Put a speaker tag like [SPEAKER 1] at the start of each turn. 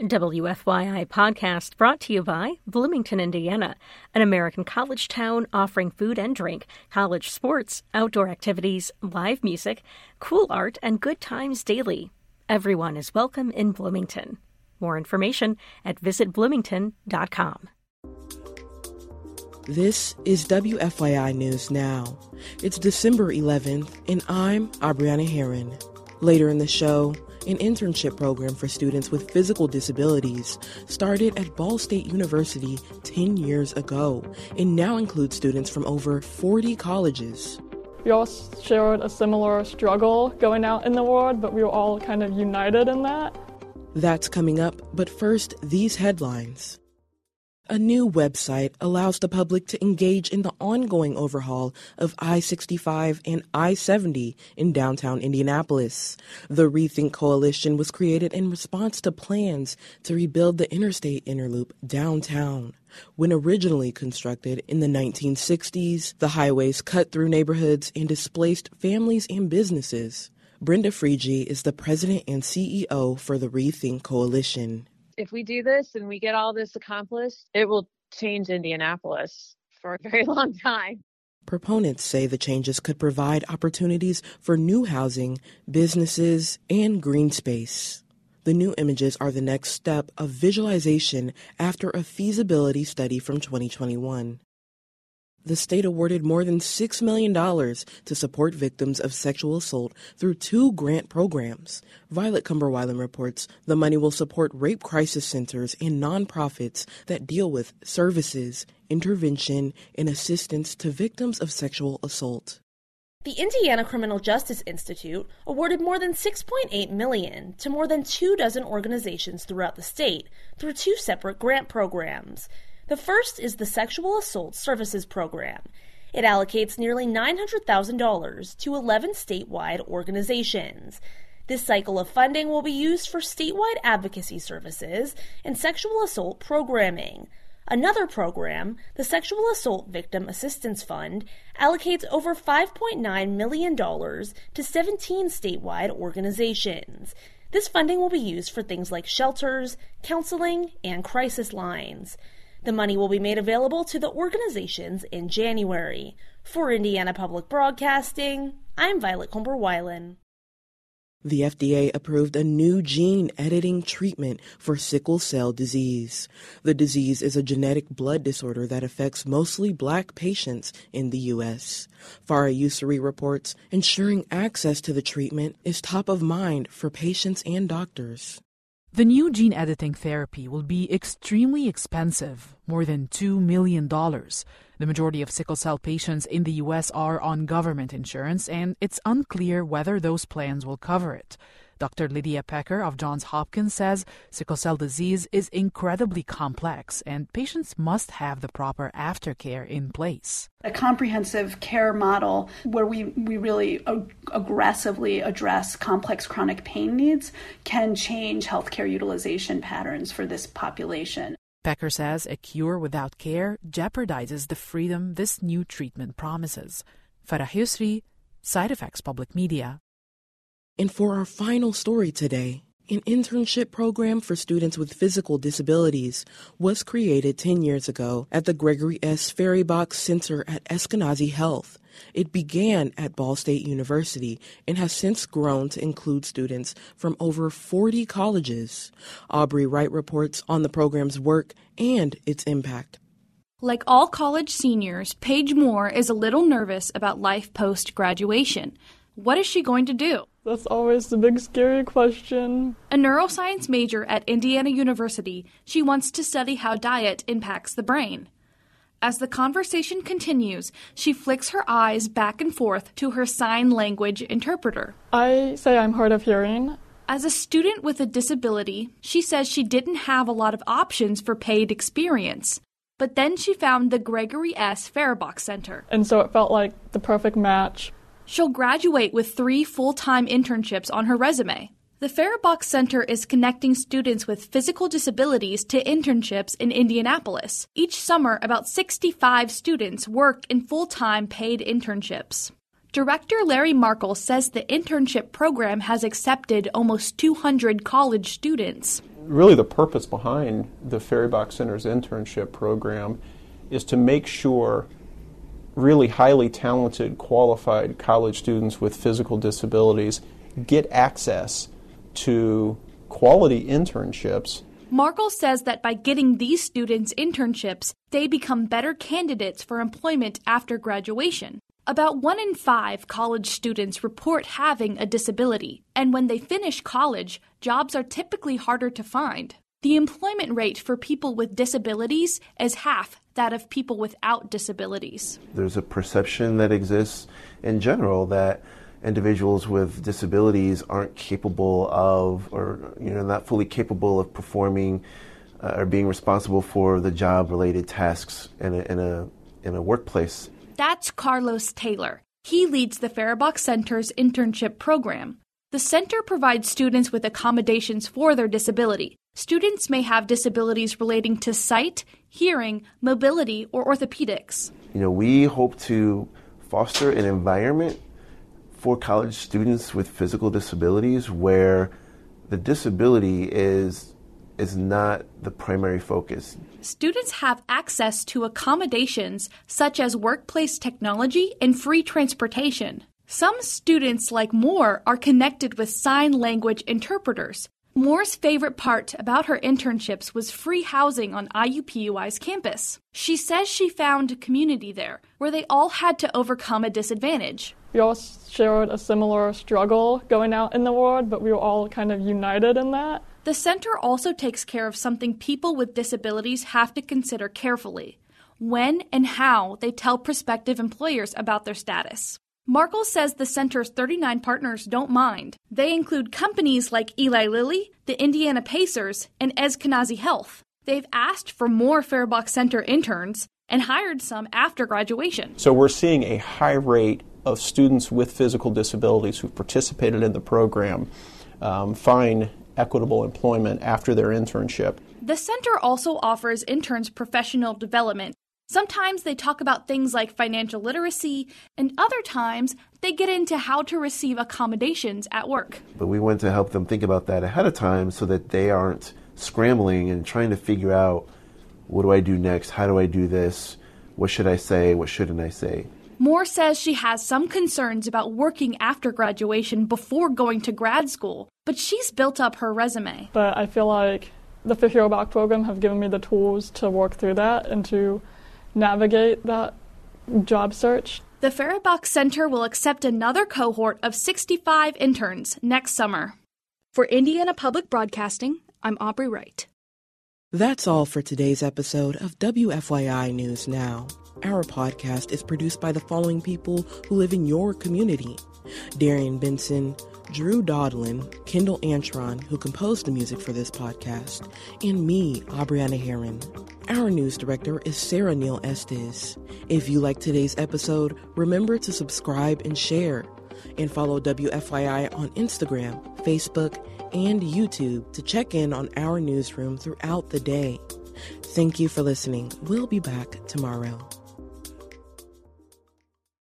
[SPEAKER 1] WFYI podcast brought to you by Bloomington, Indiana, an American college town offering food and drink, college sports, outdoor activities, live music, cool art, and good times daily. Everyone is welcome in Bloomington. More information at visitbloomington.com.
[SPEAKER 2] This is WFYI News Now. It's December 11th, and I'm Abriana Herron. Later in the show, an internship program for students with physical disabilities started at Ball State University 10 years ago and now includes students from over 40 colleges.
[SPEAKER 3] We all shared a similar struggle going out in the world, but we were all kind of united in that.
[SPEAKER 2] That's coming up, but first, these headlines. A new website allows the public to engage in the ongoing overhaul of I 65 and I 70 in downtown Indianapolis. The Rethink Coalition was created in response to plans to rebuild the interstate interloop downtown. When originally constructed in the 1960s, the highways cut through neighborhoods and displaced families and businesses. Brenda Freije is the president and CEO for the Rethink Coalition
[SPEAKER 4] if we do this and we get all this accomplished, it will change Indianapolis for a very long time.
[SPEAKER 2] Proponents say the changes could provide opportunities for new housing, businesses, and green space. The new images are the next step of visualization after a feasibility study from 2021 the state awarded more than $6 million to support victims of sexual assault through two grant programs. Violet Comber-Wilen reports the money will support rape crisis centers and nonprofits that deal with services, intervention, and assistance to victims of sexual assault.
[SPEAKER 5] The Indiana Criminal Justice Institute awarded more than 6.8 million to more than two dozen organizations throughout the state through two separate grant programs. The first is the Sexual Assault Services Program. It allocates nearly $900,000 to 11 statewide organizations. This cycle of funding will be used for statewide advocacy services and sexual assault programming. Another program, the Sexual Assault Victim Assistance Fund, allocates over $5.9 million to 17 statewide organizations. This funding will be used for things like shelters, counseling, and crisis lines. The money will be made available to the organizations in January. For Indiana Public Broadcasting, I'm Violet Comber Comber-Wilen.
[SPEAKER 2] The FDA approved a new gene editing treatment for sickle cell disease. The disease is a genetic blood disorder that affects mostly black patients in the U.S. Farah Yousry reports ensuring access to the treatment is top of mind for patients and doctors.
[SPEAKER 6] The new gene editing therapy will be extremely expensive, more than $2 million. The majority of sickle cell patients in the U.S. are on government insurance, and it's unclear whether those plans will cover it. Dr. Lydia Pecker of Johns Hopkins says sickle cell disease is incredibly complex and patients must have the proper aftercare in place.
[SPEAKER 7] A comprehensive care model where we, we really ag- aggressively address complex chronic pain needs can change healthcare utilization patterns for this population.
[SPEAKER 6] Pecker says a cure without care jeopardizes the freedom this new treatment promises. Farah Yousry, Side Effects Public Media.
[SPEAKER 2] And for our final story today, an internship program for students with physical disabilities was created 10 years ago at the Gregory S. Fehribach Center at Eskenazi Health. It began at Ball State University and has since grown to include students from over 40 colleges. Aubrey Wright reports on the program's work and its impact.
[SPEAKER 8] Like all college seniors, Paige Moore is a little nervous about life post graduation. What is she going to do?
[SPEAKER 3] That's always the big scary question.
[SPEAKER 8] A neuroscience major at Indiana University, she wants to study how diet impacts the brain. As the conversation continues, she flicks her eyes back and forth to her sign language interpreter.
[SPEAKER 3] I say I'm hard of hearing.
[SPEAKER 8] As a student with a disability, she says she didn't have a lot of options for paid experience. But then she found the Gregory S. Fehribach Center.
[SPEAKER 3] And so it felt like the perfect match.
[SPEAKER 8] She'll graduate with three full time internships on her resume. The Fehribach Center is connecting students with physical disabilities to internships in Indianapolis. Each summer, about 65 students work in full time paid internships. Director Larry Markle says the internship program has accepted almost 200 college students.
[SPEAKER 9] really the purpose behind the Fehribach Center's internship program is to make sure really highly talented, qualified college students with physical disabilities get access to quality internships.
[SPEAKER 8] Markle says that by getting these students internships, they become better candidates for employment after graduation. About one in five college students report having a disability, and when they finish college, jobs are typically harder to find. The employment rate for people with disabilities is half that of people without disabilities.
[SPEAKER 10] There's a perception that exists in general that individuals with disabilities aren't capable of, or you know, not fully capable of performing uh, or being responsible for the job-related tasks in a, in a in a workplace.
[SPEAKER 8] That's Carlos Taylor. He leads the Fehribach Center's internship program. The center provides students with accommodations for their disability. Students may have disabilities relating to sight, hearing, mobility, or orthopedics.
[SPEAKER 10] You know, we hope to foster an environment for college students with physical disabilities where the disability is is not the primary focus.
[SPEAKER 8] Students have access to accommodations such as workplace technology and free transportation. Some students, like Moore, are connected with sign language interpreters. Moore's favorite part about her internships was free housing on IUPUI's campus. She says she found a community there where they all had to overcome a disadvantage.
[SPEAKER 3] We all shared a similar struggle going out in the world, but we were all kind of united in that.
[SPEAKER 8] The center also takes care of something people with disabilities have to consider carefully when and how they tell prospective employers about their status. Markle says the center's 39 partners don't mind. They include companies like Eli Lilly, the Indiana Pacers, and Eskenazi Health. They've asked for more Fehribach Center interns and hired some after graduation.
[SPEAKER 9] So we're seeing a high rate of students with physical disabilities who've participated in the program um, find equitable employment after their internship.
[SPEAKER 8] The center also offers interns professional development Sometimes they talk about things like financial literacy, and other times they get into how to receive accommodations at work.
[SPEAKER 10] But we want to help them think about that ahead of time so that they aren't scrambling and trying to figure out what do I do next? How do I do this? What should I say? What shouldn't I say?
[SPEAKER 8] Moore says she has some concerns about working after graduation before going to grad school, but she's built up her resume.
[SPEAKER 3] But I feel like the Fehribach program have given me the tools to work through that and to navigate that job search.
[SPEAKER 8] The Fehribach Center will accept another cohort of 65 interns next summer. For Indiana Public Broadcasting, I'm Aubrey Wright.
[SPEAKER 2] That's all for today's episode of WFYI News Now. Our podcast is produced by the following people who live in your community Darian Benson, Drew Daudelin, Kendall Antron, who composed the music for this podcast, and me, Abriana Herron. Our news director is Sarah Neal Estes. If you like today's episode, remember to subscribe and share. And follow WFYI on Instagram, Facebook, and YouTube to check in on our newsroom throughout the day. Thank you for listening. We'll be back tomorrow.